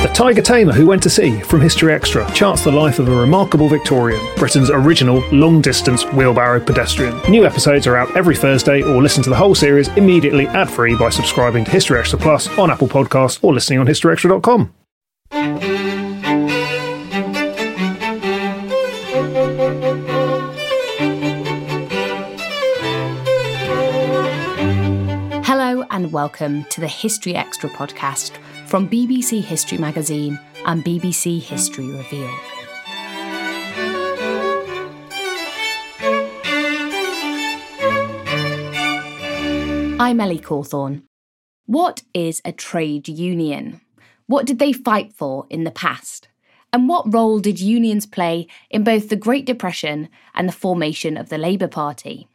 The Tiger Tamer Who Went to Sea from History Extra charts the life of a remarkable Victorian, Britain's original long distance wheelbarrow pedestrian. New episodes are out every Thursday, or listen to the whole series immediately ad free by subscribing to History Extra Plus on Apple Podcasts or listening on historyextra.com. Hello and welcome to the History Extra podcast from BBC History Magazine and BBC History Revealed. I'm Ellie Cawthorne. What is a trade union? What did they fight for in the past? And what role did unions play in both the Great Depression and the formation of the Labour Party?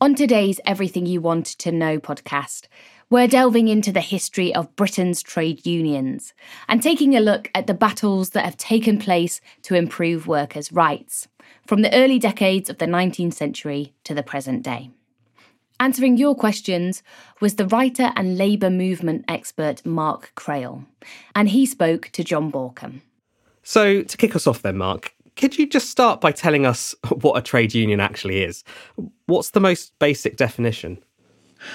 On today's Everything You Want to Know podcast, we're delving into the history of Britain's trade unions and taking a look at the battles that have taken place to improve workers' rights, from the early decades of the 19th century to the present day. Answering your questions was the writer and Labour movement expert Mark Crail, and he spoke to Jon Bauckham. So, to kick us off, then, Mark, could you just start by telling us what a trade union actually is? What's the most basic definition?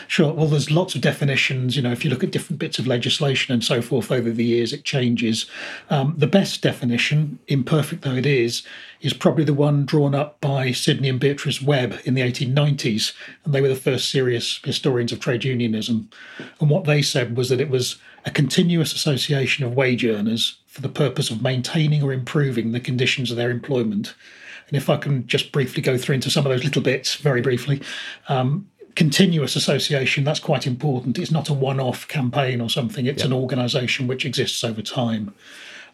Sure. Well, there's lots of definitions. You know, if you look at different bits of legislation and so forth over the years, it changes. Um, the best definition, imperfect though it is, is probably the one drawn up by Sidney and Beatrice Webb in the 1890s. And they were the first serious historians of trade unionism. And what they said was that it was a continuous association of wage earners for the purpose of maintaining or improving the conditions of their employment. And if I can just briefly go through into some of those little bits very briefly, um, continuous association that's quite important. It's not a one-off campaign or something. It's an organization which exists over time.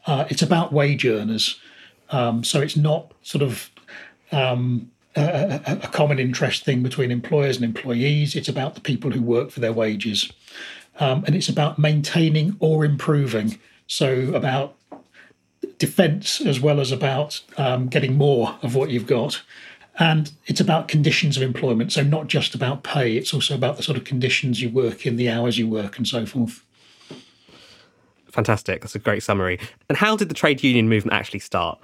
Uh, it's about wage earners. Um, so it's not sort of um, a, a, a, common interest thing between employers and employees. It's about the people who work for their wages. Um, and it's about maintaining or improving. So about defense as well as about um, getting more of what you've got and it's about conditions of employment. So, not just about pay, it's also about the sort of conditions you work in, the hours you work, and so forth. Fantastic. That's a great summary. And how did the trade union movement actually start?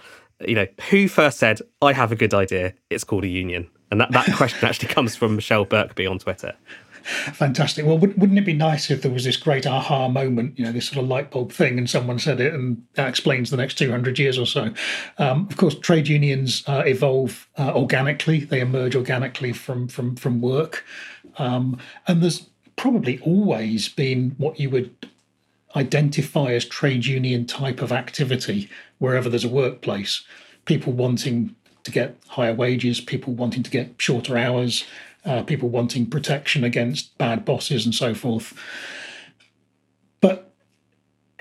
You know, who first said, I have a good idea, it's called a union? And that, that question actually comes from Michelle Birkby on Twitter. Fantastic. Well, wouldn't it be nice if there was this great aha moment, you know, this sort of light bulb thing, and someone said it, and that explains the next 200 years or so? Um, of course, trade unions uh, evolve uh, organically; they emerge organically from from from work, um, and there's probably always been what you would identify as trade union type of activity wherever there's a workplace. People wanting to get higher wages, people wanting to get shorter hours, uh, people wanting protection against bad bosses and so forth. But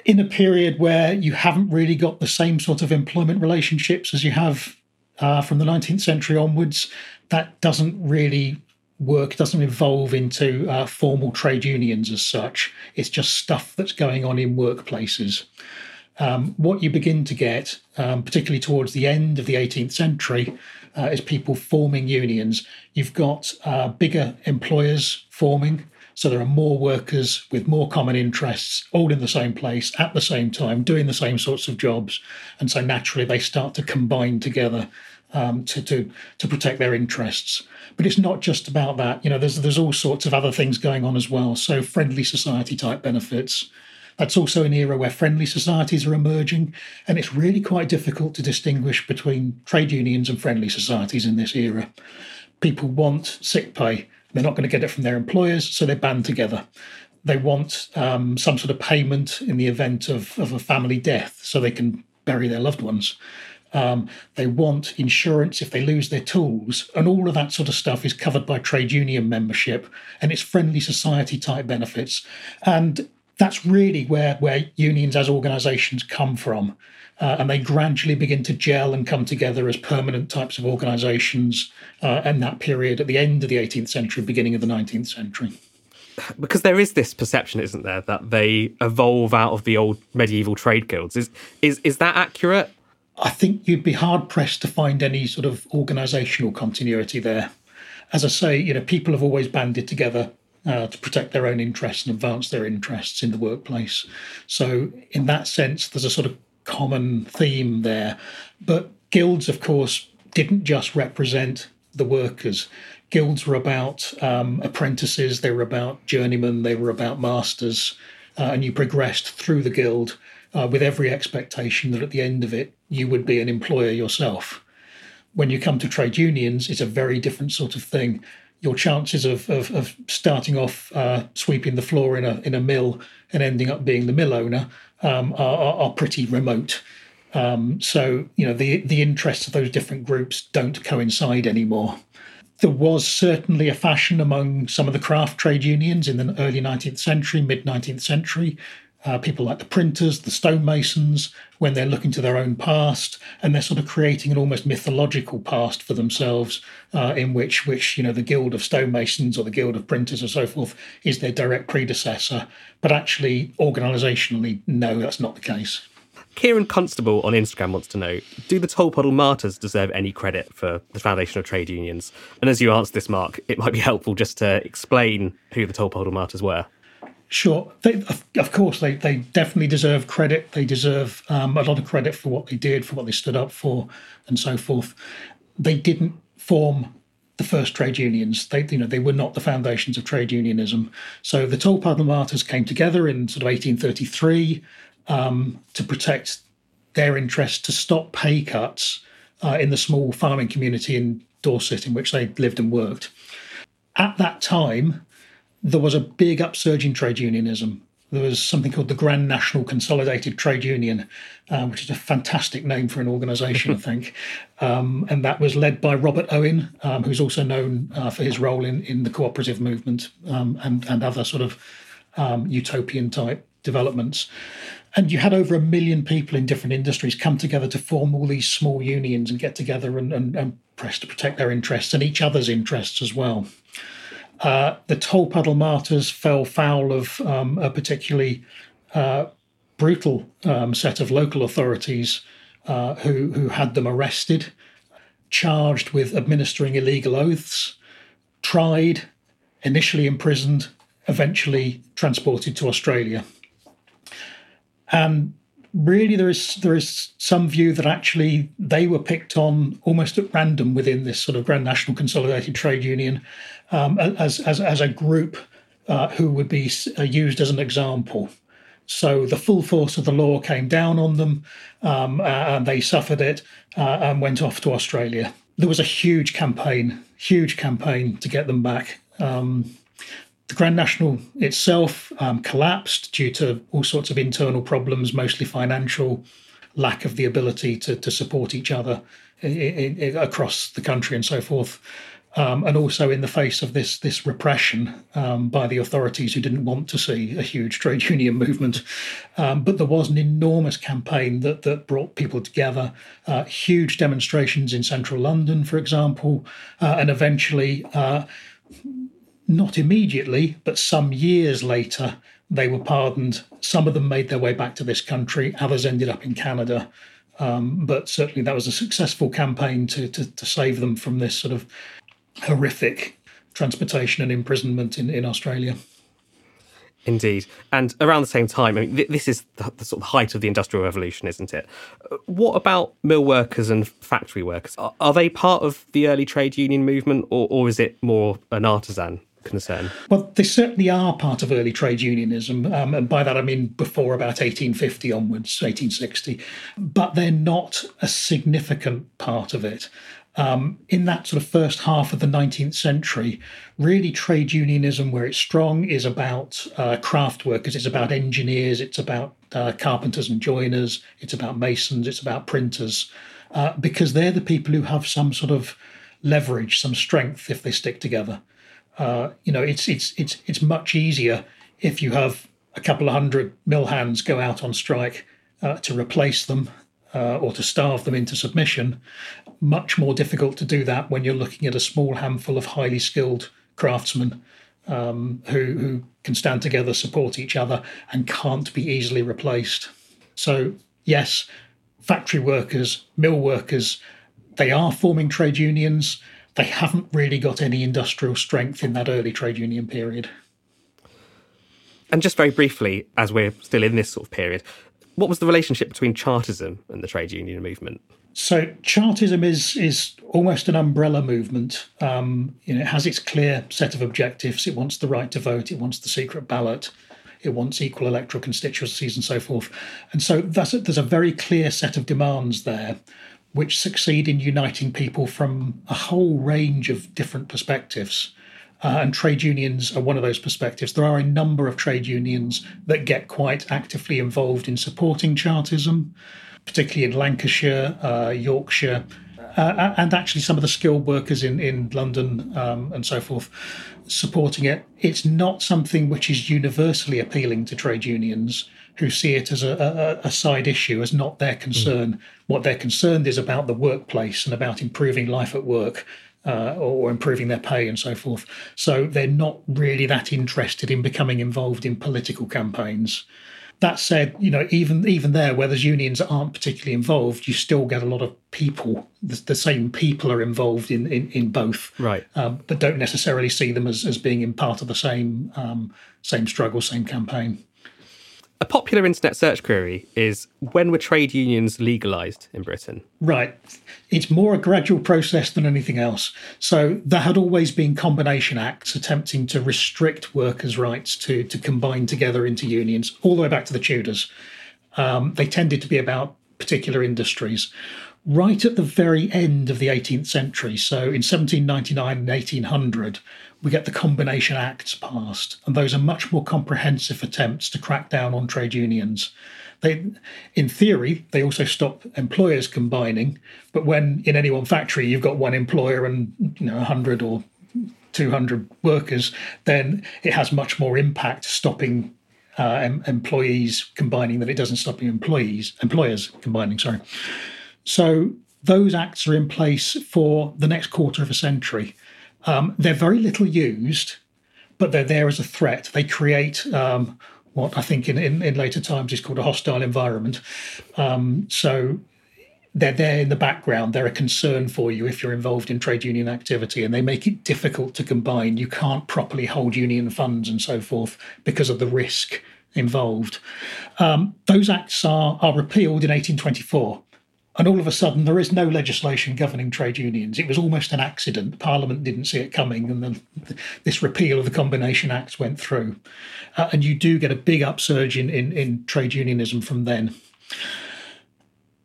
in a period where you haven't really got the same sort of employment relationships as you have uh, from the 19th century onwards, that doesn't really work, doesn't evolve into uh, formal trade unions as such. It's just stuff that's going on in workplaces. Um, what you begin to get, um, particularly towards the end of the 18th century, uh, is people forming unions. You've got uh, bigger employers forming, so there are more workers with more common interests, all in the same place at the same time, doing the same sorts of jobs, and so naturally they start to combine together um, to, to to protect their interests. But it's not just about that. You know, there's there's all sorts of other things going on as well. So friendly society type benefits. That's also an era where friendly societies are emerging, and it's really quite difficult to distinguish between trade unions and friendly societies in this era. People want sick pay, they're not going to get it from their employers, so they're band together. They want um, some sort of payment in the event of, of a family death so they can bury their loved ones. Um, they want insurance if they lose their tools, and all of that sort of stuff is covered by trade union membership and it's friendly society type benefits. And that's really where where unions as organisations come from, uh, and they gradually begin to gel and come together as permanent types of organisations uh, in that period at the end of the 18th century, beginning of the 19th century. Because there is this perception, isn't there, that they evolve out of the old medieval trade guilds. Is is is that accurate? I think you'd be hard pressed to find any sort of organisational continuity there. As I say, you know, people have always banded together uh, to protect their own interests and advance their interests in the workplace. So, in that sense, there's a sort of common theme there. But guilds, of course, didn't just represent the workers. Guilds were about um, apprentices, they were about journeymen, they were about masters, uh, and you progressed through the guild uh, with every expectation that at the end of it, you would be an employer yourself. When you come to trade unions, it's a very different sort of thing. Your chances of, of, of starting off uh, sweeping the floor in a, in a mill and ending up being the mill owner um, are, are, pretty remote. Um, so, you know, the, the interests of those different groups don't coincide anymore. There was certainly a fashion among some of the craft trade unions in the early 19th century, mid 19th century, uh, people like the printers, the stonemasons, when they're looking to their own past, and they're sort of creating an almost mythological past for themselves, uh, in which, which you know, the Guild of Stonemasons or the Guild of Printers or so forth is their direct predecessor. But actually, organisationally, no, that's not the case. Kieran Constable on Instagram wants to know Do the Tolpuddle Martyrs deserve any credit for the foundation of trade unions? And as you answer this, Mark, it might be helpful just to explain who the Tolpuddle Martyrs were. Sure, they, of course they, they definitely deserve credit. They deserve um, a lot of credit for what they did, for what they stood up for, and so forth. They didn't form the first trade unions. They, you know, they were not the foundations of trade unionism. So the Tolpuddle Martyrs came together in sort of 1833 um, to protect their interests, to stop pay cuts uh, in the small farming community in Dorset in which they lived and worked. At that time, there was a big upsurge in trade unionism. There was something called the Grand National Consolidated Trade Union, uh, which is a fantastic name for an organisation, I think. Um, and that was led by Robert Owen, um, who's also known uh, for his role in, in the cooperative movement um, and, and other sort of um, utopian type developments. And you had over a million people in different industries come together to form all these small unions and get together and, and, and press to protect their interests and each other's interests as well. Uh, the Tolpuddle martyrs fell foul of um, a particularly uh, brutal um, set of local authorities uh, who, who had them arrested, charged with administering illegal oaths, tried, initially imprisoned, eventually transported to Australia. And really there is there is some view that actually they were picked on almost at random within this sort of Grand National Consolidated Trade Union um, as, as as a group uh, who would be uh, used as an example. So the full force of the law came down on them, um, and they suffered it uh, and went off to Australia. There was a huge campaign, huge campaign to get them back. Um, the Grand National itself um, collapsed due to all sorts of internal problems, mostly financial, lack of the ability to, to support each other in, in, in, across the country and so forth. Um, and also in the face of this this repression um, by the authorities who didn't want to see a huge trade union movement. Um, but there was an enormous campaign that that brought people together, uh, huge demonstrations in central London, for example, uh, and eventually. Uh, not immediately, but some years later, they were pardoned. Some of them made their way back to this country, others ended up in Canada. Um, but certainly that was a successful campaign to, to, to, save them from this sort of horrific transportation and imprisonment in, in Australia. Indeed. And around the same time, I mean, th- this is the, the, sort of height of the Industrial Revolution, isn't it? What about mill workers and factory workers? Are, are they part of the early trade union movement, or, or is it more an artisan concern? Well, they certainly are part of early trade unionism, um, and by that I mean before about 1850 onwards, 1860, but they're not a significant part of it. Um, in that sort of first half of the 19th century, really trade unionism, where it's strong, is about uh, craft workers, it's about engineers, it's about uh, carpenters and joiners, it's about masons, it's about printers, uh, because they're the people who have some sort of leverage, some strength if they stick together. Uh, you know, it's it's it's it's much easier if you have a couple of hundred mill hands go out on strike uh, to replace them uh, or to starve them into submission. Much more difficult to do that when you're looking at a small handful of highly skilled craftsmen um, who who can stand together, support each other, and can't be easily replaced. So yes, factory workers, mill workers, they are forming trade unions they haven't really got any industrial strength in that early trade union period. And just very briefly, as we're still in this sort of period, what was the relationship between Chartism and the trade union movement? So Chartism is is almost an umbrella movement. Um, you know, it has its clear set of objectives. It wants the right to vote. It wants the secret ballot. It wants equal electoral constituencies and so forth. And so a, there's a very clear set of demands there, which succeed in uniting people from a whole range of different perspectives. Uh, and trade unions are one of those perspectives. There are a number of trade unions that get quite actively involved in supporting Chartism particularly in Lancashire, uh, Yorkshire, uh, and actually some of the skilled workers in, in London um, and so forth supporting it. It's not something which is universally appealing to trade unions who see it as a, a, a side issue, as not their concern. Mm. What they're concerned is about the workplace and about improving life at work. Uh, or improving their pay and so forth. So they're not really that interested in becoming involved in political campaigns. That said, you know, even even there, where there's unions that aren't particularly involved, you still get a lot of people. The, the same people are involved in in, in both, right? Um, but don't necessarily see them as, as being in part of the same um, same struggle, same campaign. A popular internet search query is when were trade unions legalised in Britain? Right. It's more a gradual process than anything else. So there had always been combination acts attempting to restrict workers' rights to, to combine together into unions, all the way back to the Tudors. Um, they tended to be about particular industries. Right at the very end of the 18th century, so in 1799 and 1800, we get the Combination Acts passed, and those are much more comprehensive attempts to crack down on trade unions. They, in theory, they also stop employers combining, but when in any one factory you've got one employer and you know 100 or 200 workers, then it has much more impact stopping uh, em- employees combining than it doesn't stopping employees employers combining. Sorry. So those acts are in place for the next quarter of a century. Um, they're very little used, but they're there as a threat. They create um, what I think in, in, in, later times is called a hostile environment. Um, so they're there in the background. They're a concern for you if you're involved in trade union activity, and they make it difficult to combine. You can't properly hold union funds and so forth because of the risk involved. Um, those acts are, are repealed in 1824 and all of a sudden there is no legislation governing trade unions. It was almost an accident. Parliament didn't see it coming, and then this repeal of the Combination Acts went through. Uh, and you do get a big upsurge in, in, in trade unionism from then.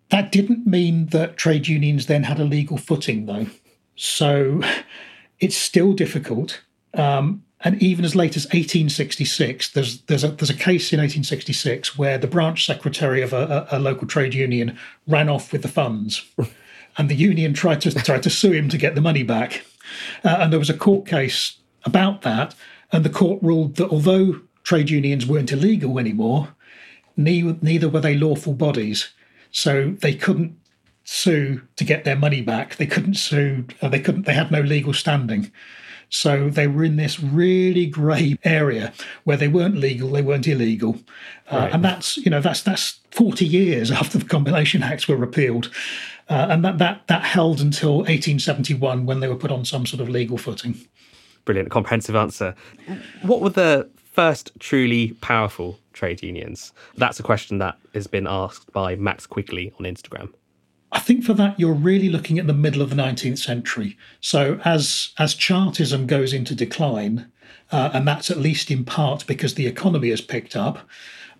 That didn't mean that trade unions then had a legal footing, though. So it's still difficult. Um, and even as late as 1866, there's there's a there's a case in 1866 where the branch secretary of a, a, a local trade union ran off with the funds, and the union tried to tried to sue him to get the money back. Uh, and there was a court case about that, and the court ruled that although trade unions weren't illegal anymore, neither, neither were they lawful bodies, so they couldn't sue to get their money back. They couldn't sue. Uh, they couldn't. They had no legal standing. So they were in this really grey area where they weren't legal, they weren't illegal, uh, right. and that's you know that's that's forty years after the Combination Acts were repealed, uh, and that that that held until 1871 when they were put on some sort of legal footing. Brilliant, comprehensive answer. What were the first truly powerful trade unions? That's a question that has been asked by Max Quigley on Instagram. I think for that you're really looking at the middle of the 19th century. So as as Chartism goes into decline, uh, and that's at least in part because the economy has picked up.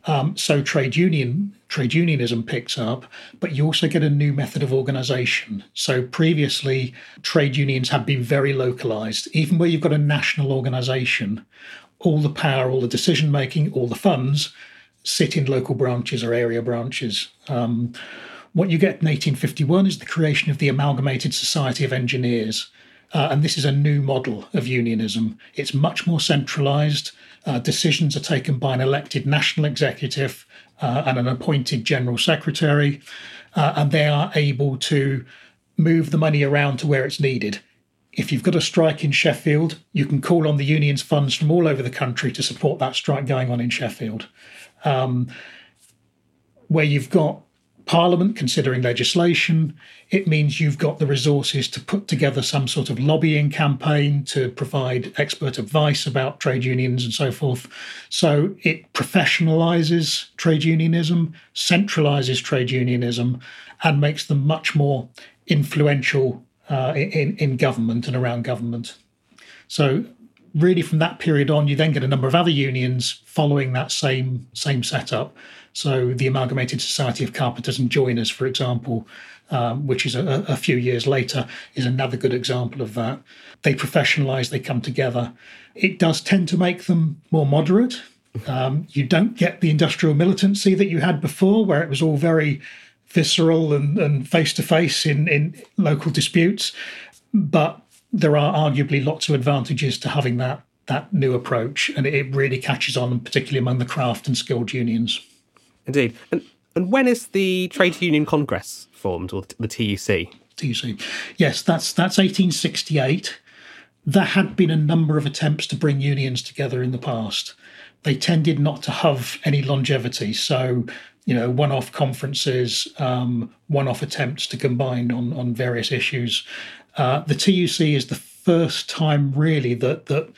Um, so trade union trade unionism picks up, but you also get a new method of organisation. So previously, trade unions have been very localised. Even where you've got a national organisation, all the power, all the decision making, all the funds sit in local branches or area branches. Um, what you get in 1851 is the creation of the Amalgamated Society of Engineers. Uh, and this is a new model of unionism. It's much more centralised. Uh, decisions are taken by an elected national executive uh, and an appointed general secretary, uh, and they are able to move the money around to where it's needed. If you've got a strike in Sheffield, you can call on the union's funds from all over the country to support that strike going on in Sheffield. Um, where you've got Parliament considering legislation. It means you've got the resources to put together some sort of lobbying campaign to provide expert advice about trade unions and so forth. So it professionalizes trade unionism, centralizes trade unionism, and makes them much more influential uh, in, in government and around government. So really from that period on, you then get a number of other unions following that same same setup. So the Amalgamated Society of Carpenters and Joiners, for example, um, which is a, a, few years later, is another good example of that. They professionalise, they come together. It does tend to make them more moderate. Um, you don't get the industrial militancy that you had before, where it was all very visceral and face to face in in local disputes. But there are arguably lots of advantages to having that that new approach, and it really catches on, particularly among the craft and skilled unions. Indeed, and and when is the Trade Union Congress formed, or the TUC? TUC, yes, that's that's 1868. There had been a number of attempts to bring unions together in the past. They tended not to have any longevity, so you know, one-off conferences, um, one-off attempts to combine on on various issues. Uh, the TUC is the first time really that that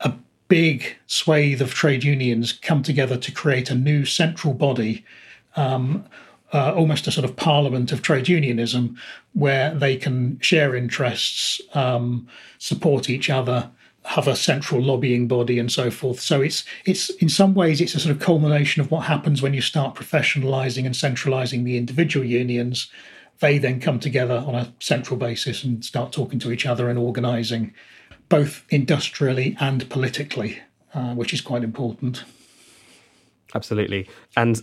a big swathe of trade unions come together to create a new central body, um, uh, almost a sort of parliament of trade unionism, where they can share interests, um, support each other, have a central lobbying body and so forth. So it's it's in some ways it's a sort of culmination of what happens when you start professionalizing and centralizing the individual unions they then come together on a central basis and start talking to each other and organising both industrially and politically, uh, which is quite important. Absolutely. And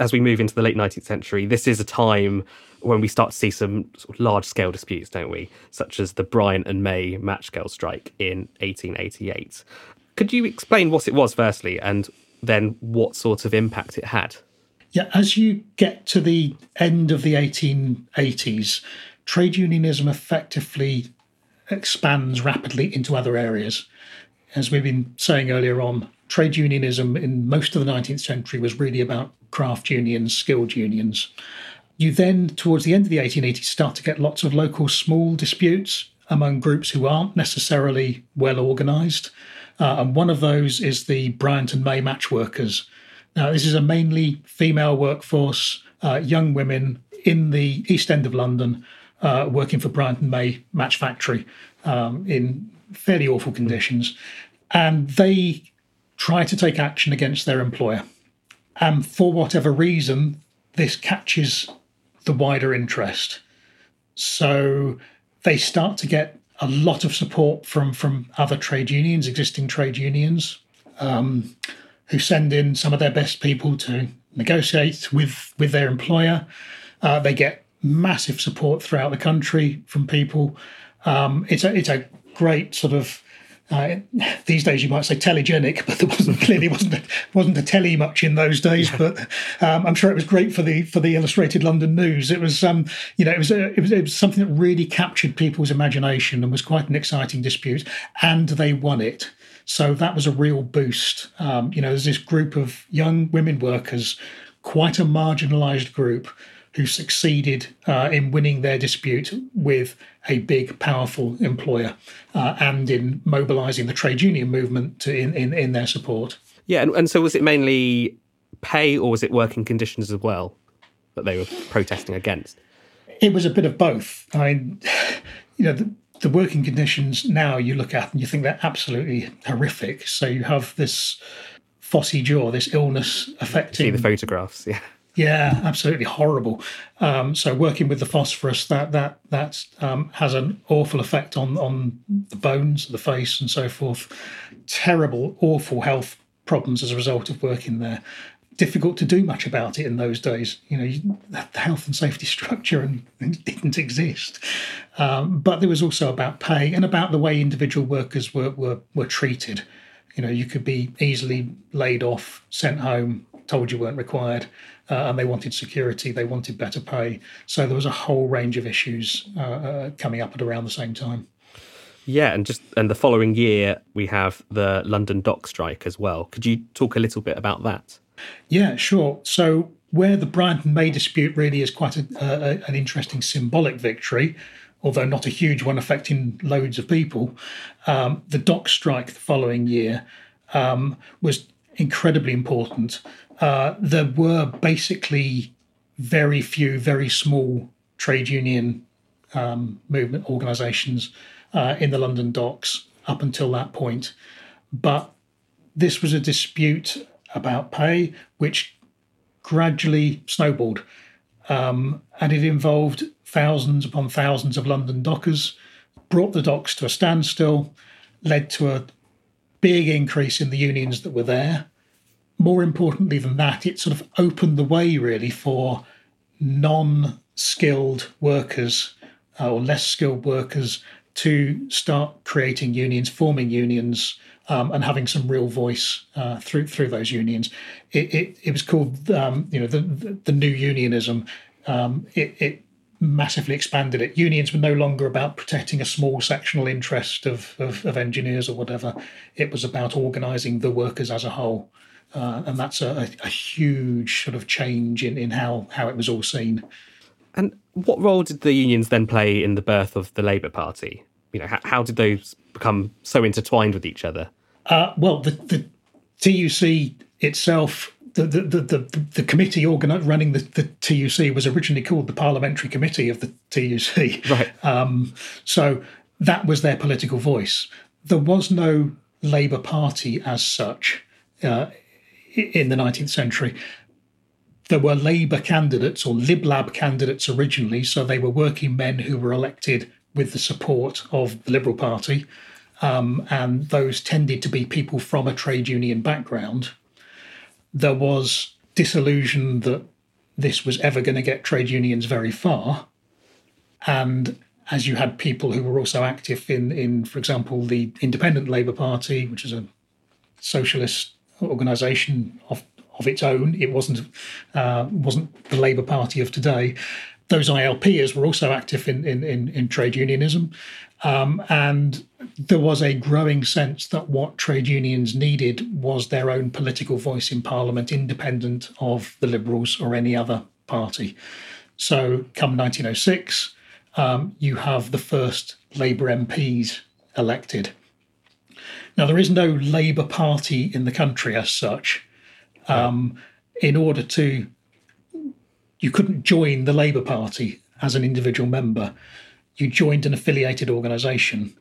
as we move into the late 19th century, this is a time when we start to see some sort of large scale disputes, don't we? Such as the Bryant and May match girl strike in 1888. Could you explain what it was, firstly, and then what sort of impact it had? Yeah, as you get to the end of the 1880s, trade unionism effectively expands rapidly into other areas. As we've been saying earlier on, trade unionism in most of the 19th century was really about craft unions, skilled unions. You then, towards the end of the 1880s, start to get lots of local small disputes among groups who aren't necessarily well organised. Uh, and one of those is the Bryant and May match workers, now, this is a mainly female workforce, uh, young women in the East End of London uh, working for Bryant and May Match Factory um, in fairly awful conditions. And they try to take action against their employer. And for whatever reason, this catches the wider interest. So they start to get a lot of support from, from other trade unions, existing trade unions. Um, who send in some of their best people to negotiate with with their employer. Uh, they get massive support throughout the country from people. Um, it's a it's a great sort of uh, these days you might say telegenic, but there wasn't clearly wasn't a, wasn't a telly much in those days. But um, I'm sure it was great for the for the Illustrated London News. It was um, you know it was, a, it was it was something that really captured people's imagination and was quite an exciting dispute, and they won it. So that was a real boost. Um, you know, there's this group of young women workers, quite a marginalized group, who succeeded uh, in winning their dispute with a big, powerful employer uh, and in mobilizing the trade union movement to, in, in, in their support. Yeah, and, and so was it mainly pay or was it working conditions as well that they were protesting against? It was a bit of both. I mean, you know, the, the working conditions now you look at and you think they're absolutely horrific. So you have this phossy jaw, this illness affecting. See the photographs, yeah. Yeah, absolutely horrible. Um, so working with the phosphorus, that that that um, has an awful effect on on the bones, the face, and so forth. Terrible, awful health problems as a result of working there difficult to do much about it in those days. You know, the health and safety structure and, and didn't exist. Um, but there was also about pay and about the way individual workers were, were were treated. You know, you could be easily laid off, sent home, told you weren't required, uh, and they wanted security, they wanted better pay. So there was a whole range of issues uh, uh, coming up at around the same time. Yeah, and just and the following year we have the London dock strike as well. Could you talk a little bit about that? Yeah, sure. So where the Bryant and May dispute really is quite a, an interesting symbolic victory, although not a huge one affecting loads of people, um, the dock strike the following year um, was incredibly important. Uh, there were basically very few, very small trade union um, movement organisations uh, in the London docks up until that point. But this was a dispute about pay, which gradually snowballed. Um, and it involved thousands upon thousands of London dockers, brought the docks to a standstill, led to a big increase in the unions that were there. More importantly than that, it sort of opened the way really for non skilled workers uh, or less skilled workers to start creating unions, forming unions, um, and having some real voice uh, through through those unions. It, it, it was called um, you know the, the, the new unionism. Um, it, it, massively expanded it. Unions were no longer about protecting a small sectional interest of, of, of engineers or whatever. It was about organising the workers as a whole. Uh, and that's a, a, huge sort of change in, in how, how it was all seen. And what role did the unions then play in the birth of the Labour Party? You know, how, how did those become so intertwined with each other? Uh, well, the, the TUC itself, the the the, the, the committee organi- running the, the TUC was originally called the Parliamentary Committee of the TUC. Right. Um, so that was their political voice. There was no Labour Party as such uh, in the 19th century there were Labour candidates or Lib Lab candidates originally, so they were working men who were elected with the support of the Liberal Party, um, and those tended to be people from a trade union background. There was disillusion that this was ever going to get trade unions very far, and as you had people who were also active in, in for example, the Independent Labour Party, which is a socialist organisation of of its own. It wasn't uh, wasn't the Labour Party of today. Those ILPers were also active in in, in, in trade unionism, um, and there was a growing sense that what trade unions needed was their own political voice in Parliament, independent of the Liberals or any other party. So, come 1906, um, you have the first Labour MPs elected. Now, there is no Labour Party in the country as such um, in order to you couldn't join the Labour Party as an individual member. You joined an affiliated organisation,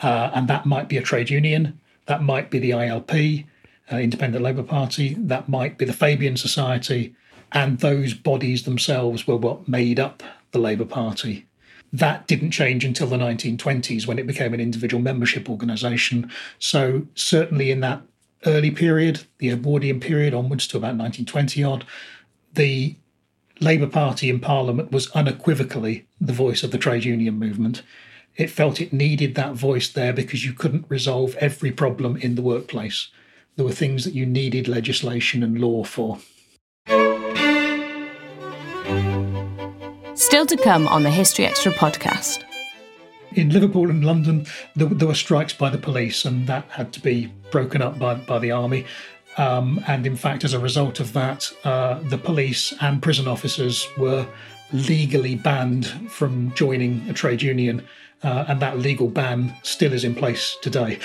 uh, and that might be a trade union, that might be the ILP, uh, Independent Labour Party, that might be the Fabian Society, and those bodies themselves were what made up the Labour Party. That didn't change until the 1920s when it became an individual membership organisation. So, certainly in that early period, the Edwardian period onwards to about 1920 odd, the Labour Party in Parliament was unequivocally the voice of the trade union movement. It felt it needed that voice there because you couldn't resolve every problem in the workplace. There were things that you needed legislation and law for. Still to come on the History Extra podcast in Liverpool and London, there, there, were strikes by the police, and that had to be broken up by, by the army. Um, and in fact, as a result of that, uh, the police and prison officers were legally banned from joining a trade union, uh, and that legal ban still is in place today.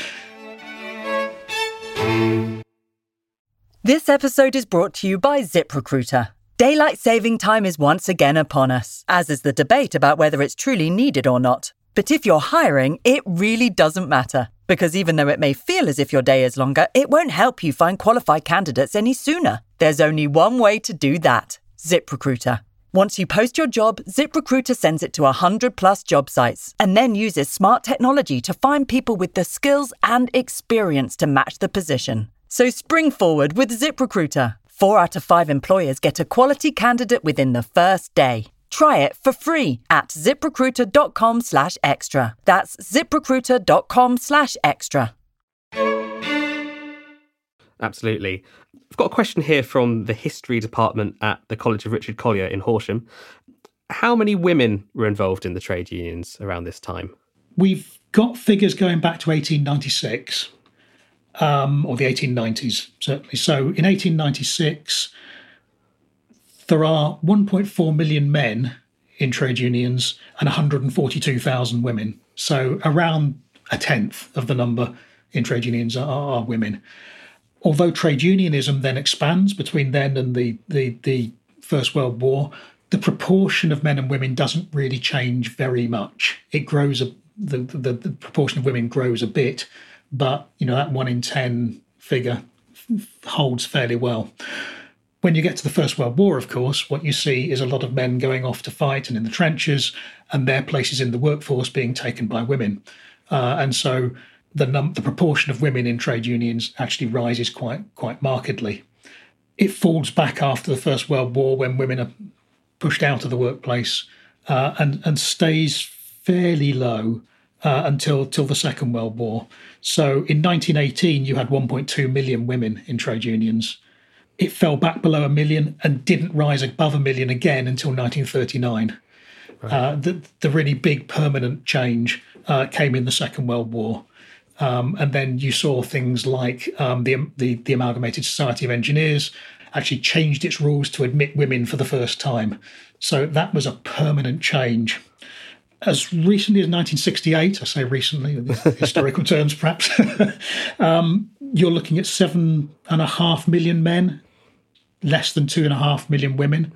This episode is brought to you by ZipRecruiter. Daylight saving time is once again upon us, as is the debate about whether it's truly needed or not. But if you're hiring, it really doesn't matter. Because even though it may feel as if your day is longer, it won't help you find qualified candidates any sooner. There's only one way to do that ZipRecruiter. Once you post your job, ZipRecruiter sends it to 100 plus job sites and then uses smart technology to find people with the skills and experience to match the position. So spring forward with ZipRecruiter. Four out of five employers get a quality candidate within the first day. Try it for free at ziprecruiter.com slash extra. That's ziprecruiter.com slash extra. Absolutely. I've got a question here from the history department at the College of Richard Collyer in Horsham. How many women were involved in the trade unions around this time? We've got figures going back to 1896, um, or the 1890s, certainly. So in 1896, there are 1.4 million men in trade unions and 142,000 women. So around a tenth of the number in trade unions are, are women. Although trade unionism then expands between then and the, the, the First World War, the proportion of men and women doesn't really change very much. It grows, a, the, the, the proportion of women grows a bit, but you know that one in 10 figure holds fairly well. When you get to the First World War, of course, what you see is a lot of men going off to fight and in the trenches, and their places in the workforce being taken by women. Uh, and so the, num- the proportion of women in trade unions actually rises quite quite markedly. It falls back after the First World War when women are pushed out of the workplace uh, and and stays fairly low uh, until till the Second World War. So in 1918, you had 1.2 million women in trade unions. It fell back below a million and didn't rise above a million again until 1939. Right. Uh, the, the really big permanent change uh, came in the Second World War. Um, and then you saw things like um, the, the, the Amalgamated Society of Engineers actually changed its rules to admit women for the first time. So that was a permanent change. As recently as 1968, I say recently, in historical terms perhaps, um, you're looking at seven and a half million men, less than two and a half million women.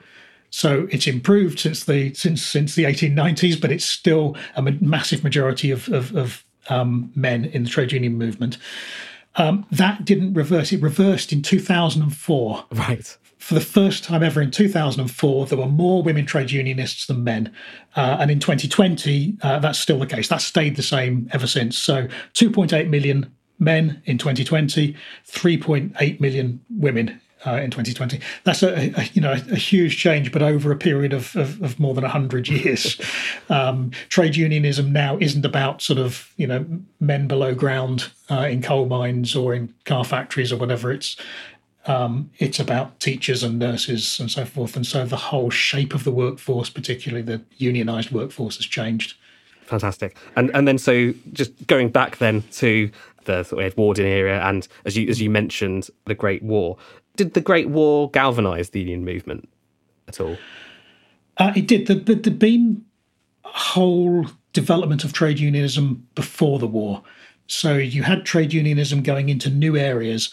So it's improved since the since since the 1890s, but it's still a massive majority of, of, of um, men in the trade union movement. Um, that didn't reverse. It reversed in 2004. Right. For the first time ever in 2004, there were more women trade unionists than men. Uh, and in 2020, uh, that's still the case. That's stayed the same ever since. So 2.8 million men in 2020, 3.8 million women uh, in 2020. That's a, a you know a, huge change, but over a period of, of, of more than hundred years. um, trade unionism now isn't about sort of you know men below ground uh, in coal mines or in car factories or whatever. It's um, it's about teachers and nurses and so forth. And so the whole shape of the workforce, particularly the unionized workforce, has changed. Fantastic. And and then so just going back then to the sort of Edwardian era and as you as you mentioned the Great War did the Great War galvanise the union movement at all? Uh, it did. There'd the been whole development of trade unionism before the war. So you had trade unionism going into new areas,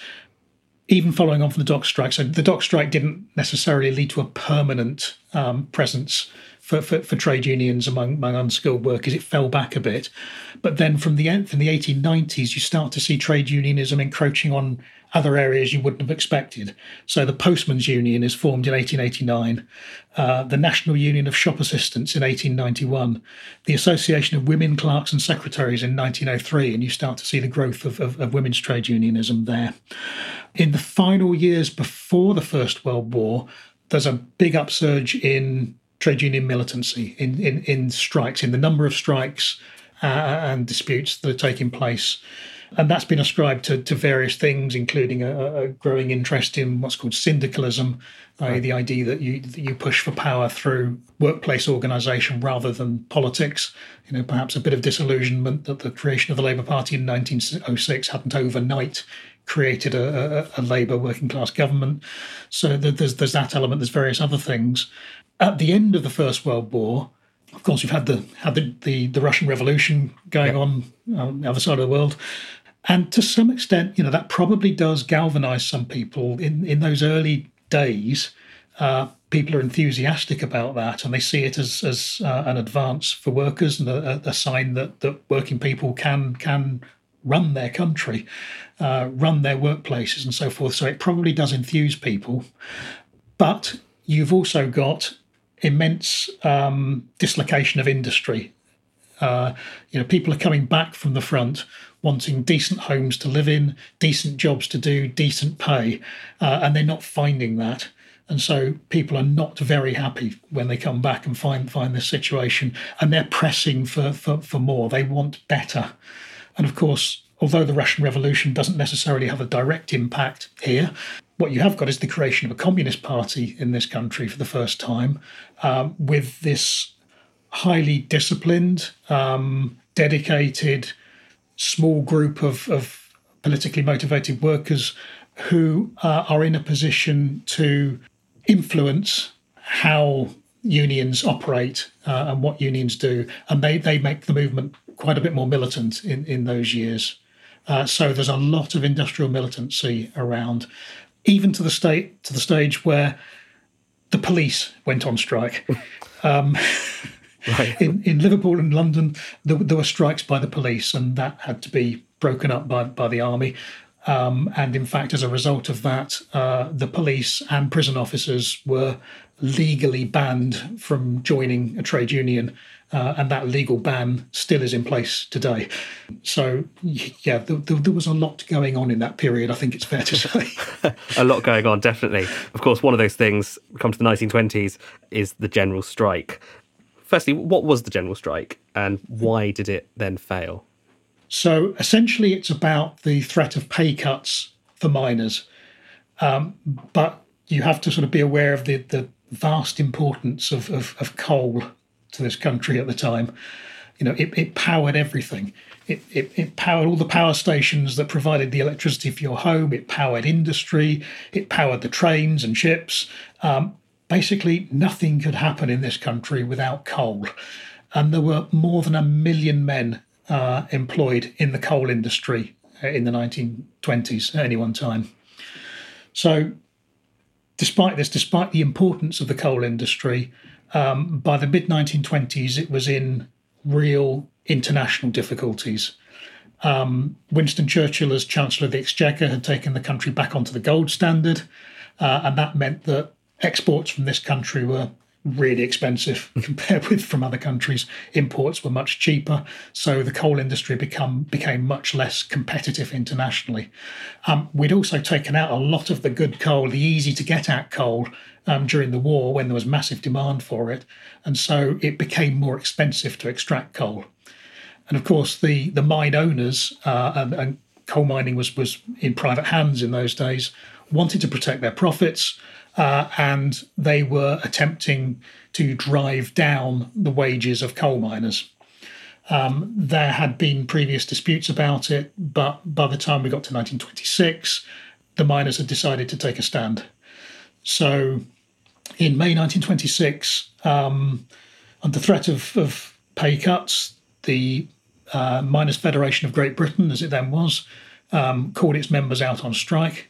even following on from the dock strike. So the dock strike didn't necessarily lead to a permanent um, presence for, for, for, trade unions among, among unskilled workers. It fell back a bit. But then from the from the 1890s, you start to see trade unionism encroaching on other areas you wouldn't have expected. So the Postmen's Union is formed in 1889, uh, the National Union of Shop Assistants in 1891, the Association of Women Clerks and Secretaries in 1903, and you start to see the growth of, of, of women's trade unionism there. In the final years before the First World War, there's a big upsurge in trade union militancy, in, in, in strikes, in the number of strikes uh, and disputes that are taking place. And that's been ascribed to, to various things, including a, a growing interest in what's called syndicalism, right. the idea that you that you push for power through workplace organisation rather than politics. You know, perhaps a bit of disillusionment that the creation of the Labour Party in 1906 hadn't overnight created a, a, a Labour working class government. So there's there's that element. There's various other things. At the end of the First World War, of course, you've had the had the, the, the Russian Revolution going on on the other side of the world. And to some extent, you know, that probably does galvanize some people in, in those early days. Uh, people are enthusiastic about that and they see it as, as uh, an advance for workers and a, a, sign that, that working people can can run their country, uh, run their workplaces and so forth. So it probably does enthuse people. But you've also got immense um, dislocation of industry. Uh, you know, people are coming back from the front wanting decent homes to live in, decent jobs to do, decent pay, uh, and they're not finding that. And so people are not very happy when they come back and find find this situation, and they're pressing for, for, for more. They want better. And of course, although the Russian Revolution doesn't necessarily have a direct impact here, what you have got is the creation of a communist party in this country for the first time, um, with this highly disciplined, um, dedicated, small group of, of politically motivated workers who uh, are in a position to influence how unions operate uh, and what unions do, and they they make the movement quite a bit more militant in in those years. Uh, so there's a lot of industrial militancy around, even to the state to the stage where the police went on strike. Um, right. in, in Liverpool and London, there, there, were strikes by the police, and that had to be broken up by, by the army. Um, and in fact, as a result of that, uh, the police and prison officers were legally banned from joining a trade union. Uh, and that legal ban still is in place today. So, yeah, there, there, was a lot going on in that period, I think it's fair to say. a lot going on, definitely. Of course, one of those things, come to the 1920s, is the general strike. Firstly, what was the general strike and why did it then fail? So essentially, it's about the threat of pay cuts for miners. Um, but you have to sort of be aware of the, the vast importance of, of, of coal to this country at the time. You know, it, it powered everything. It, it, it, powered all the power stations that provided the electricity for your home. It powered industry. It powered the trains and ships. Um, basically, nothing could happen in this country without coal. And there were more than a million men uh, employed in the coal industry uh, in the 1920s at any one time. So, despite this, despite the importance of the coal industry, um, by the mid 1920s, it was in real international difficulties. Um, Winston Churchill, as Chancellor of the Exchequer, had taken the country back onto the gold standard, uh, and that meant that exports from this country were really expensive compared with from other countries. Imports were much cheaper, so the coal industry become became much less competitive internationally. Um, we'd also taken out a lot of the good coal, the easy to get at coal. Um, during the war, when there was massive demand for it, and so it became more expensive to extract coal. And of course, the the mine owners uh, and, and coal mining was was in private hands in those days wanted to protect their profits uh, and they were attempting to drive down the wages of coal miners. Um, there had been previous disputes about it, but by the time we got to 1926, the miners had decided to take a stand. So in May 1926, um, under threat of, of, pay cuts, the uh, Miners' Federation of Great Britain, as it then was, um, called its members out on strike.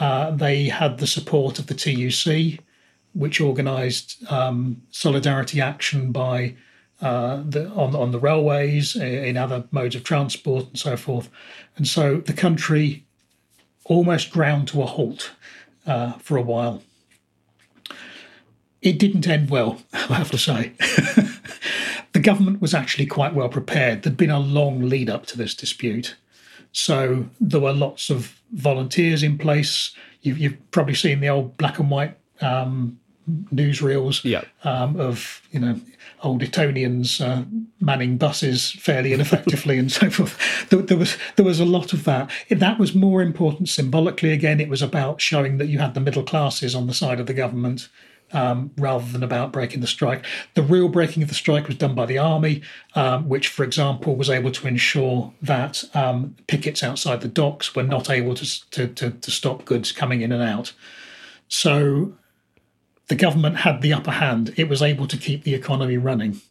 Uh, they had the support of the TUC, which organised um, solidarity action by uh, the, on on the railways, in other modes of transport, and so forth. And so the country almost ground to a halt uh, for a while. It didn't end well, I have to say. the government was actually quite well prepared. There'd been a long lead up to this dispute. So there were lots of volunteers in place. You've, you've probably seen the old black and white um, newsreels yeah. um, of you know old Etonians uh, manning buses fairly ineffectively and so forth. There, there, was there was a lot of that. That was more important symbolically. Again, it was about showing that you had the middle classes on the side of the government um, rather than about breaking the strike. The real breaking of the strike was done by the army, um, which, for example, was able to ensure that um, pickets outside the docks were not able to, to, to, to stop goods coming in and out. So the government had the upper hand. It was able to keep the economy running.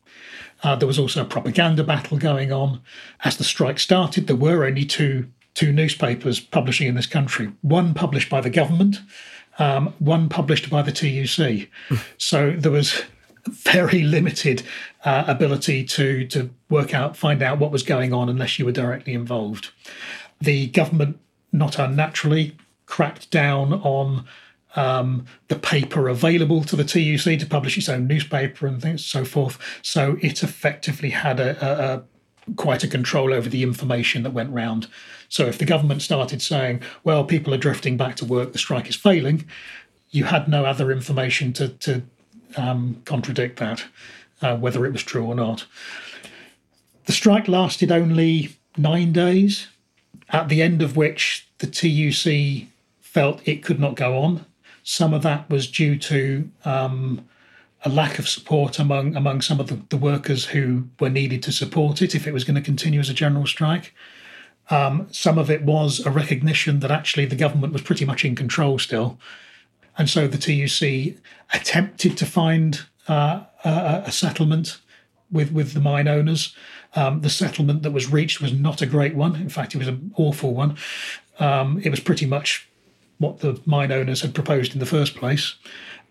Uh, there was also a propaganda battle going on. As the strike started, there were only two two newspapers publishing in this country. One published by the government, um, one published by the TUC. so there was very limited uh, ability to to work out, find out what was going on unless you were directly involved. The government, not unnaturally, cracked down on um, the paper available to the TUC to publish its own newspaper and things so forth. So it effectively had a, a, a quite a control over the information that went round. So if the government started saying, well, people are drifting back to work, the strike is failing, you had no other information to, to um, contradict that, uh, whether it was true or not. The strike lasted only nine days, at the end of which the TUC felt it could not go on. Some of that was due to um, a lack of support among among some of the, the, workers who were needed to support it if it was going to continue as a general strike. Um, some of it was a recognition that actually the government was pretty much in control still. And so the TUC attempted to find uh, a, a, settlement with, with the mine owners. Um, the settlement that was reached was not a great one. In fact, it was an awful one. Um, it was pretty much what the mine owners had proposed in the first place.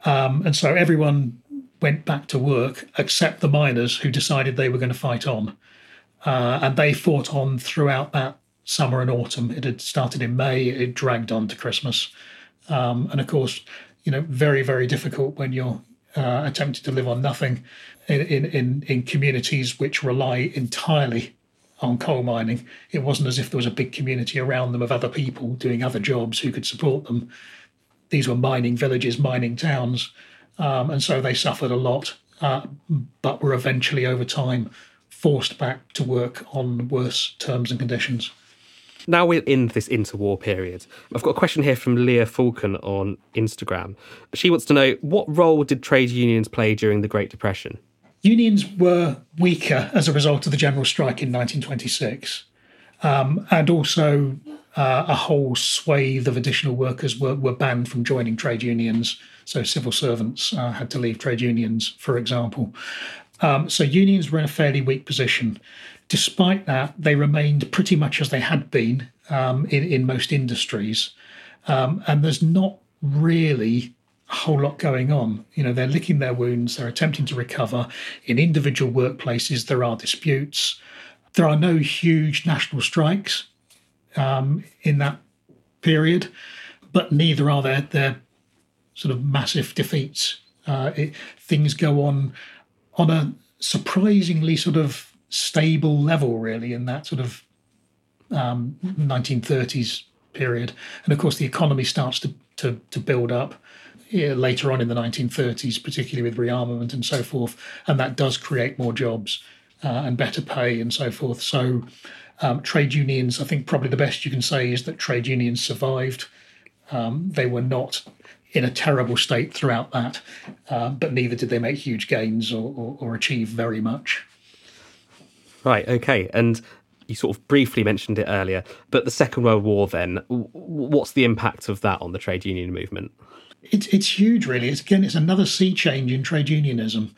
Um, and so everyone went back to work except the miners who decided they were going to fight on. Uh, and they fought on throughout that summer and autumn. It had started in May, it dragged on to Christmas. Um, and of course, you know, very, very difficult when you're uh, attempting to live on nothing in, in, in, in communities which rely entirely on coal mining. It wasn't as if there was a big community around them of other people doing other jobs who could support them. These were mining villages, mining towns, um, and so they suffered a lot, uh, but were eventually, over time, forced back to work on worse terms and conditions. Now we're in this interwar period. I've got a question here from Leah Falcon on Instagram. She wants to know what role did trade unions play during the Great Depression? Unions were weaker as a result of the general strike in 1926. Um, and also, uh, a whole swathe of additional workers were, were banned from joining trade unions. So, civil servants uh, had to leave trade unions, for example. Um, so, unions were in a fairly weak position. Despite that, they remained pretty much as they had been um, in, in most industries. Um, and there's not really a whole lot going on. You know, they're licking their wounds, they're attempting to recover. In individual workplaces, there are disputes. There are no huge national strikes um, in that period, but neither are there, there sort of massive defeats. Uh, it, things go on on a surprisingly sort of stable level, really, in that sort of um, 1930s period. And of course, the economy starts to, to, to build up later on in the 1930s, particularly with rearmament and so forth. And that does create more jobs uh, and better pay and so forth. So, um, trade unions, I think probably the best you can say is that trade unions survived. Um, they were not in a terrible state throughout that, uh, but neither did they make huge gains or, or, or achieve very much. Right, okay. And you sort of briefly mentioned it earlier, but the Second World War then, what's the impact of that on the trade union movement? It's, it's huge, really. It's, again, it's another sea change in trade unionism.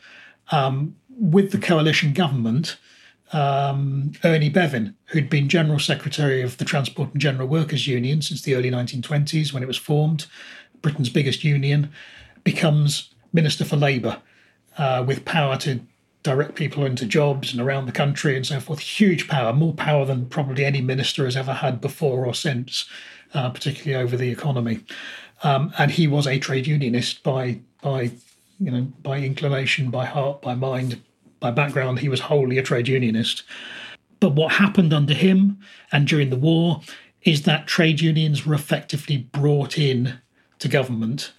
Um, with the coalition government, um, Ernie Bevin, who'd been General Secretary of the Transport and General Workers Union since the early 1920s when it was formed, Britain's biggest union, becomes Minister for Labour uh, with power to direct people into jobs and around the country and so forth. Huge power, more power than probably any minister has ever had before or since, uh, particularly over the economy. Um, and he was a trade unionist by by you know by inclination, by heart, by mind, by background. He was wholly a trade unionist. But what happened under him and during the war is that trade unions were effectively brought in to government,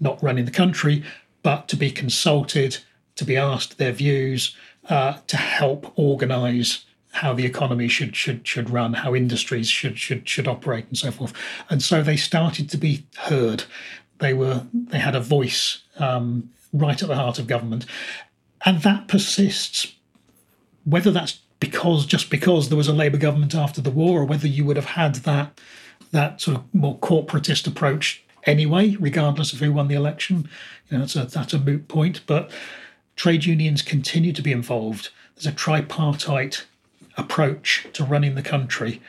not running the country, but to be consulted to be asked their views uh, to help organise how the economy should should should run, how industries should should should operate, and so forth. And so they started to be heard. They were they had a voice um, right at the heart of government, and that persists. Whether that's because just because there was a Labour government after the war, or whether you would have had that that sort of more corporatist approach anyway, regardless of who won the election, you know, that's a that's a moot point. But trade unions continue to be involved. There's a tripartite approach to running the country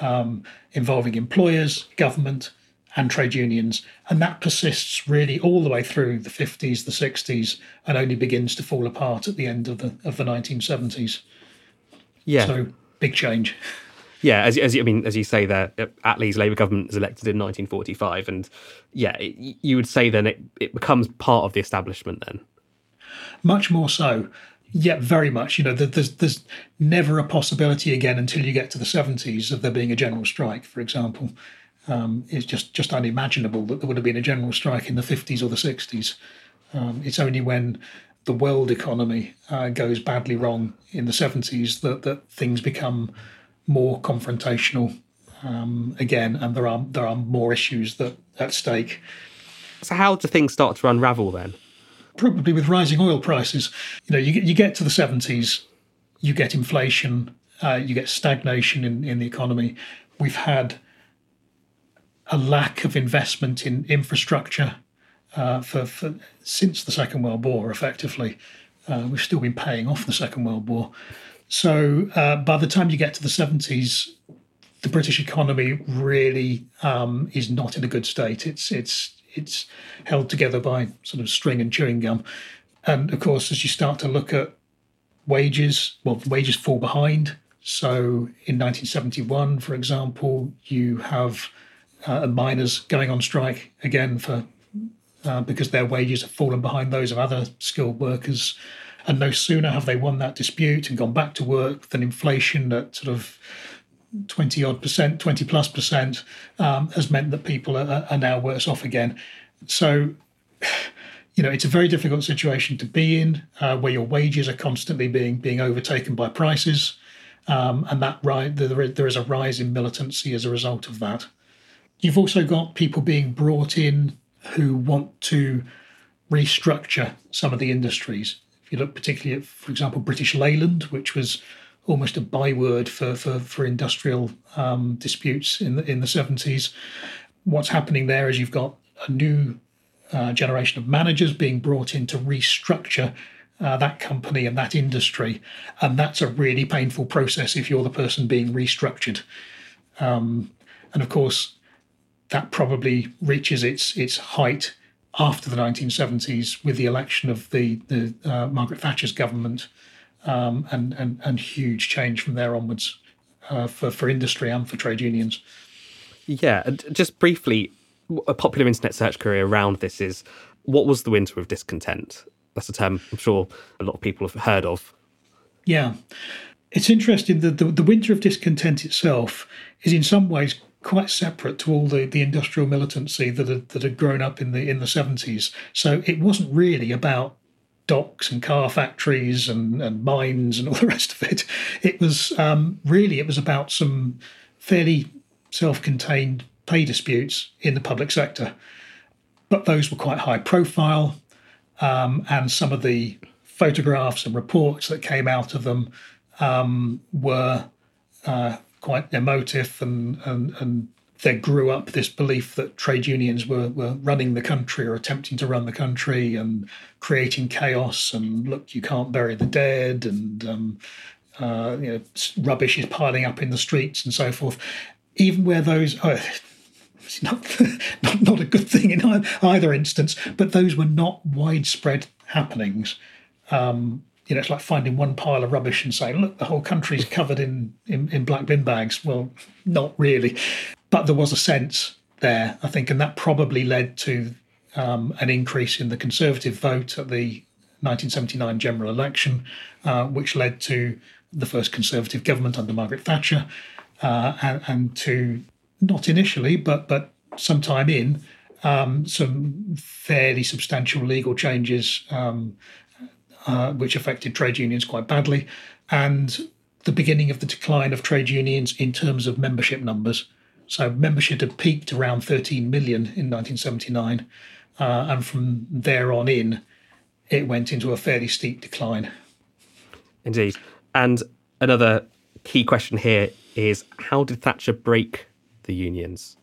um, involving employers, government, and trade unions. And that persists really all the way through the 50s, the 60s, and only begins to fall apart at the end of the of the 1970s. Yeah. So big change. Yeah, as, as I mean, as you say there, Attlee's Labour government was elected in 1945, and yeah, it, you would say then it, it becomes part of the establishment then much more so. Yet very much, you know, there's there's never a possibility again until you get to the 70s of there being a general strike, for example. Um, it's just just unimaginable that there would have been a general strike in the 50s or the 60s. Um, it's only when the world economy uh, goes badly wrong in the 70s that, that things become more confrontational um, again, and there are there are more issues that at stake. So how do things start to unravel then? Probably with rising oil prices. You know, you get, you get to the 70s, you get inflation, uh, you get stagnation in, in the economy. We've had a lack of investment in infrastructure uh, for, for since the Second World War, effectively. Uh, we've still been paying off the Second World War. So uh, by the time you get to the 70s, the British economy really um, is not in a good state. It's it's it's held together by sort of string and chewing gum. And of course, as you start to look at wages, well, wages fall behind. So in 1971, for example, you have uh, miners going on strike again for uh, because their wages have fallen behind those of other skilled workers. And no sooner have they won that dispute and gone back to work than inflation at sort of 20 odd percent, 20 plus percent, um, has meant that people are, are, now worse off again. So, you know, it's a very difficult situation to be in uh, where your wages are constantly being being overtaken by prices. Um, and that right, there, there is a rise in militancy as a result of that. You've also got people being brought in who want to restructure some of the industries. If you look particularly at, for example, British Leyland, which was almost a byword for for, for industrial um, disputes in the in the seventies. What's happening there is you've got a new uh, generation of managers being brought in to restructure uh, that company and that industry, and that's a really painful process if you're the person being restructured. Um, and of course, that probably reaches its its height after the 1970s with the election of the the uh, Margaret Thatcher's government um, and, and, and huge change from there onwards uh, for, for industry and for trade unions. Yeah, and just briefly, a popular internet search query around this is what was the winter of discontent? That's a term I'm sure a lot of people have heard of. Yeah. It's interesting that the, the winter of discontent itself is in some ways quite separate to all the, the industrial militancy that had, that had grown up in the in the 70s. So it wasn't really about docks and car factories and, and mines and all the rest of it. It was um, really it was about some fairly self-contained pay disputes in the public sector, but those were quite high profile, um, and some of the photographs and reports that came out of them um, were uh, quite emotive and, and, and there grew up this belief that trade unions were, were running the country or attempting to run the country and creating chaos and look you can't bury the dead and um, uh, you know rubbish is piling up in the streets and so forth even where those oh, not, not not a good thing in either instance but those were not widespread happenings um, you know, it's like finding one pile of rubbish and saying, look, the whole country's covered in, in, in black bin bags. Well, not really. But there was a sense there, I think, and that probably led to um, an increase in the Conservative vote at the 1979 general election, uh, which led to the first Conservative government under Margaret Thatcher, uh, and, and, to not initially, but but sometime in um, some fairly substantial legal changes, um, uh, which affected trade unions quite badly, and the beginning of the decline of trade unions in terms of membership numbers. So membership had peaked around 13 million in 1979, uh, and from there on in, it went into a fairly steep decline. Indeed. And another key question here is how did Thatcher break the unions?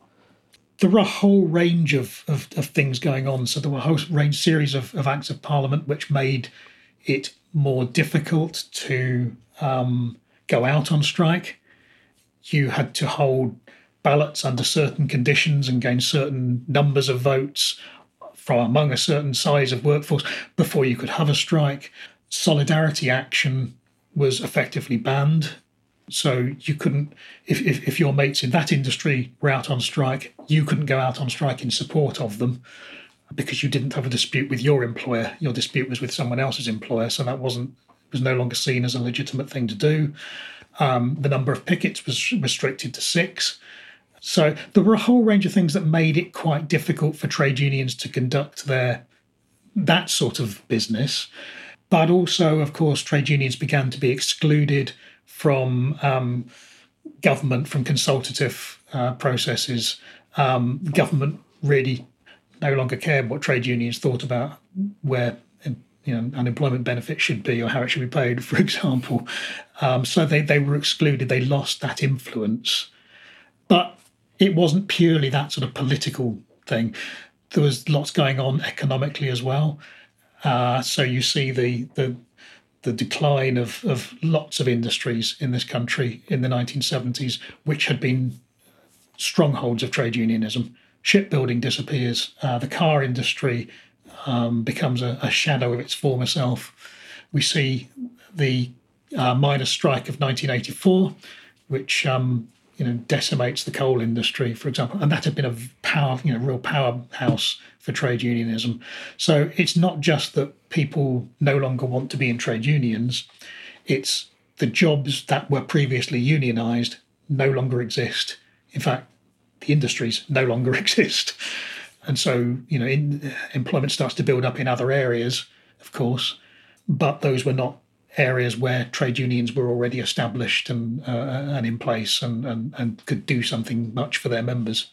There were a whole range of, of, of things going on. So there were a whole range series of, of acts of parliament which made it more difficult to um, go out on strike. You had to hold ballots under certain conditions and gain certain numbers of votes from among a certain size of workforce before you could have a strike. Solidarity action was effectively banned. So you couldn't, if, if, if, your mates in that industry were out on strike, you couldn't go out on strike in support of them because you didn't have a dispute with your employer. Your dispute was with someone else's employer, so that wasn't was no longer seen as a legitimate thing to do. Um, the number of pickets was restricted to six. So there were a whole range of things that made it quite difficult for trade unions to conduct their that sort of business. But also, of course, trade unions began to be excluded from um, government, from consultative uh, processes. Um, government really no longer cared what trade unions thought about where you know unemployment benefits should be or how it should be paid, for example. Um, so they, they were excluded. They lost that influence. But it wasn't purely that sort of political thing. there was lots going on economically as well. Uh, so you see the the the decline of, of lots of industries in this country in the 1970s, which had been strongholds of trade unionism. Shipbuilding disappears, uh, the car industry um, becomes a, a, shadow of its former self. We see the uh, miners' strike of 1984, which um, you know decimates the coal industry, for example, and that had been a power, you know, real powerhouse for trade unionism. So it's not just that people no longer want to be in trade unions; it's the jobs that were previously unionized no longer exist. In fact, the industries no longer exist, and so you know, in, employment starts to build up in other areas, of course, but those were not areas where trade unions were already established and uh, and in place and, and and could do something much for their members.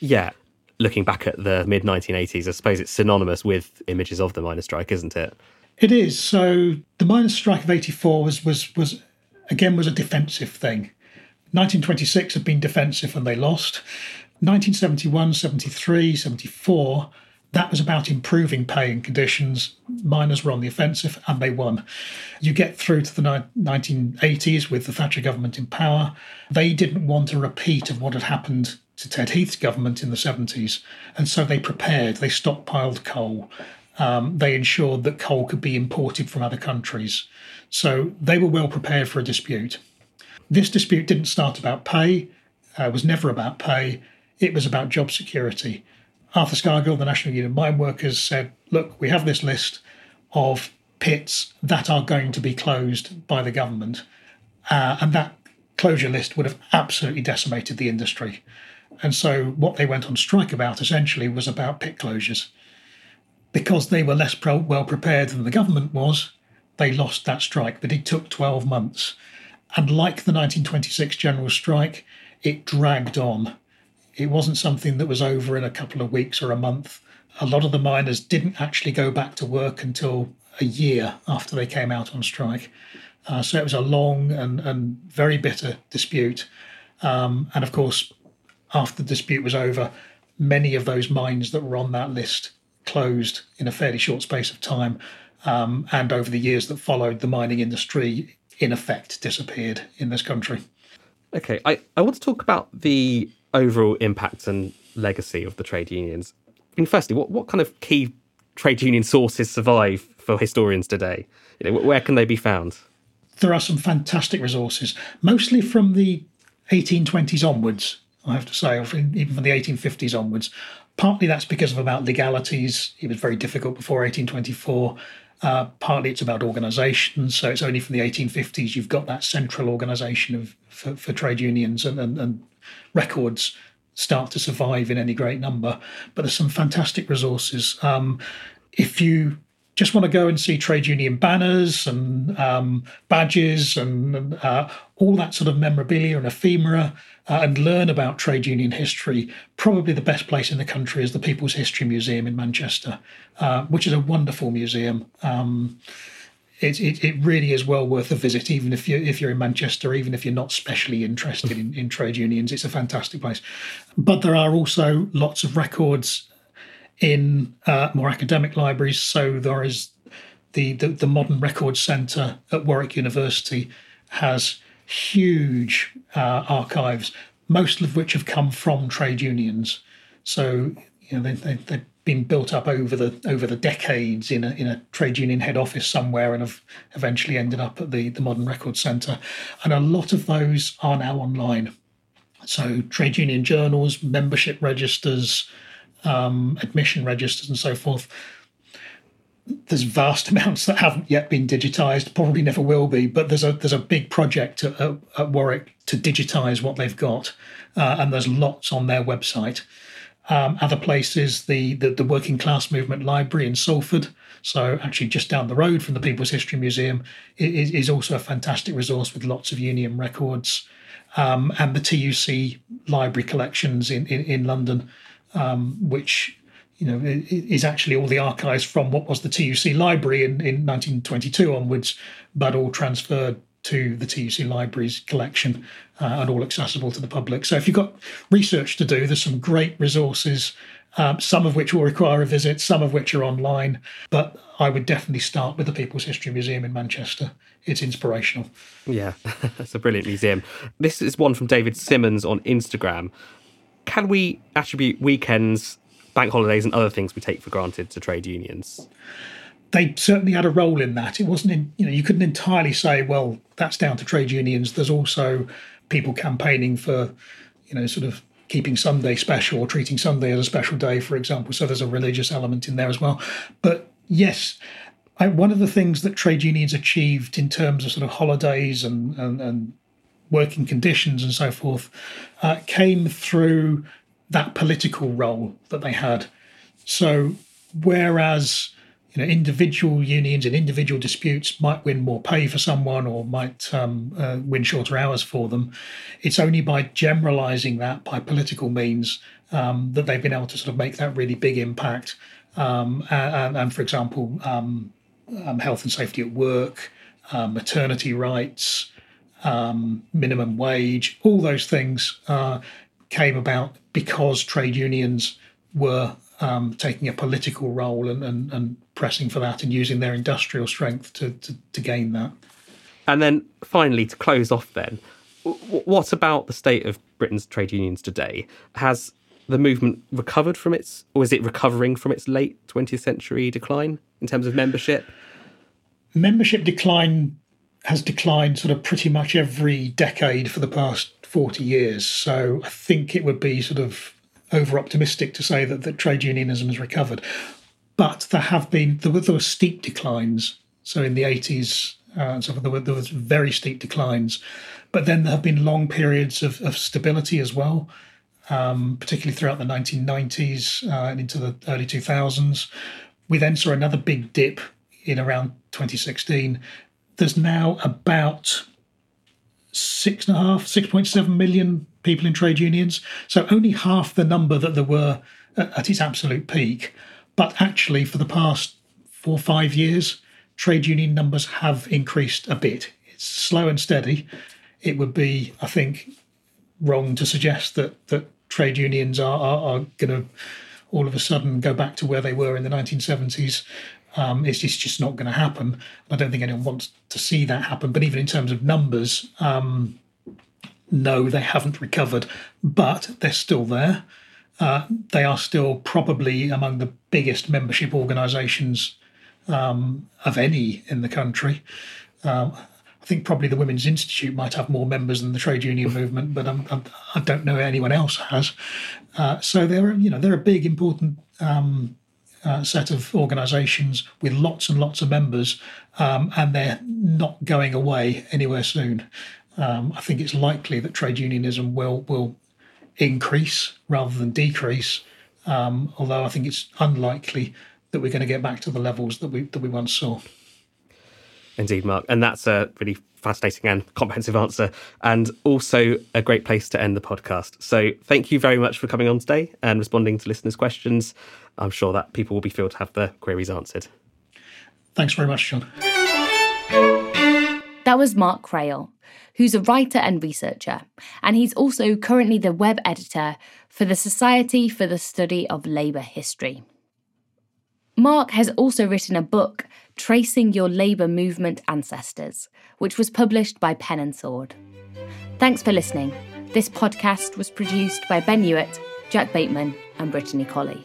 Yeah, looking back at the mid 1980s, I suppose it's synonymous with images of the miners' strike, isn't it? It is. So the miners' strike of '84 was was was again was a defensive thing. 1926 had been defensive and they lost. 1971, 73, 74 that was about improving pay and conditions. Miners were on the offensive and they won. You get through to the 1980s with the Thatcher government in power. They didn't want a repeat of what had happened to Ted Heath's government in the 70s. And so they prepared, they stockpiled coal. Um, they ensured that coal could be imported from other countries. So they were well prepared for a dispute. This dispute didn't start about pay, uh, was never about pay, it was about job security. Arthur Scargill, the National Union of Mine Workers, said, Look, we have this list of pits that are going to be closed by the government. Uh, and that closure list would have absolutely decimated the industry. And so, what they went on strike about essentially was about pit closures. Because they were less pro- well prepared than the government was, they lost that strike, but it took 12 months. And like the 1926 general strike, it dragged on it wasn't something that was over in a couple of weeks or a month. A lot of the miners didn't actually go back to work until a year after they came out on strike. Uh, so it was a long and, and very bitter dispute. Um, and of course, after the dispute was over, many of those mines that were on that list closed in a fairly short space of time. Um, and over the years that followed, the mining industry, in effect, disappeared in this country. Okay, I, I want to talk about the overall impact and legacy of the trade unions. I mean, firstly, what, what kind of key trade union sources survive for historians today? You know, where can they be found? There are some fantastic resources, mostly from the 1820s onwards, I have to say, or even from the 1850s onwards. Partly that's because of about legalities. It was very difficult before 1824. Uh, partly it's about organisation. So it's only from the 1850s you've got that central organisation of for, for, trade unions and, and, and records start to survive in any great number. But there's some fantastic resources. Um, if you just want to go and see trade union banners and um, badges and uh, all that sort of memorabilia and ephemera uh, and learn about trade union history, probably the best place in the country is the People's History Museum in Manchester, uh, which is a wonderful museum. Um, it, it, it, really is well worth a visit, even if you if you're in Manchester, even if you're not specially interested in, in trade unions. It's a fantastic place. But there are also lots of records in uh, more academic libraries. So there is the, the, the Modern Records Centre at Warwick University has huge uh, archives, most of which have come from trade unions. So you know they, they, they've been built up over the over the decades in a in a trade union head office somewhere, and have eventually ended up at the the Modern Records Centre. And a lot of those are now online. So trade union journals, membership registers, um, admission registers, and so forth. There's vast amounts that haven't yet been digitized, probably never will be. But there's a there's a big project at, at Warwick to digitize what they've got, uh, and there's lots on their website. Um, other places, the, the, the working class movement library in Salford, so actually just down the road from the People's History Museum, is, is also a fantastic resource with lots of union records, um, and the TUC library collections in in, in London um, which you know is actually all the archives from what was the TUC library in, in 1922 onwards, but all transferred to the TUC library's collection uh, and all accessible to the public. So if you've got research to do, there's some great resources um, some of which will require a visit, some of which are online. But I would definitely start with the People's History Museum in Manchester. It's inspirational. Yeah, it's a brilliant museum. This is one from David Simmons on Instagram. Can we attribute weekends, bank holidays, and other things we take for granted to trade unions? They certainly had a role in that. It wasn't, in, you know, you couldn't entirely say, well, that's down to trade unions. There's also people campaigning for, you know, sort of keeping Sunday special or treating Sunday as a special day, for example. So there's a religious element in there as well. But yes, I, one of the things that trade unions achieved in terms of sort of holidays and, and, and working conditions and so forth uh, came through that political role that they had. So whereas you know, individual unions and individual disputes might win more pay for someone or might um, uh, win shorter hours for them. It's only by generalising that by political means um, that they've been able to sort of make that really big impact. Um, and, and, for example, um, um, health and safety at work, uh, maternity rights, um, minimum wage, all those things uh, came about because trade unions were um, taking a political role and, and, and, pressing for that and using their industrial strength to, to, to gain that. And then finally, to close off, then, what about the state of Britain's trade unions today? Has the movement recovered from its, or is it recovering from its late 20th century decline in terms of membership? Membership decline has declined sort of pretty much every decade for the past 40 years. So I think it would be sort of over optimistic to say that, that trade unionism has recovered. But there have been, there were, there were steep declines. So in the 80s uh, and so there, were, there was very steep declines. But then there have been long periods of, of stability as well, um, particularly throughout the 1990s uh, and into the early 2000s. We then saw another big dip in around 2016. There's now about six and a half, 6.7 million people in trade unions. So only half the number that there were at its absolute peak. But actually, for the past four or five years, trade union numbers have increased a bit. It's slow and steady. It would be, I think, wrong to suggest that that trade unions are, are, are going to all of a sudden go back to where they were in the 1970s. Um, it's, just, just not going to happen. I don't think anyone wants to see that happen. But even in terms of numbers, um, no, they haven't recovered, but they're still there. Uh, they are still probably among the biggest membership organisations um, of any in the country. Um, I think probably the Women's Institute might have more members than the trade union movement, but I'm, I'm, I do not know anyone else has. Uh, so they're you know they're a big important um, uh, set of organisations with lots and lots of members, um, and they're not going away anywhere soon um, I think it's likely that trade unionism will will increase rather than decrease. Um, although I think it's unlikely that we're going to get back to the levels that we that we once saw. Indeed, Mark, and that's a really fascinating and comprehensive answer, and also a great place to end the podcast. So, thank you very much for coming on today and responding to listeners' questions. I'm sure that people will be thrilled to have their queries answered. Thanks very much, Jon. That was Mark Crail, who's a writer and researcher, and he's also currently the web editor for the Society for the Study of Labour History. Mark has also written a book, Tracing Your Labour Movement Ancestors, which was published by Pen and Sword. Thanks for listening. This podcast was produced by Ben Hewitt, Jack Bateman, and Brittany Colley.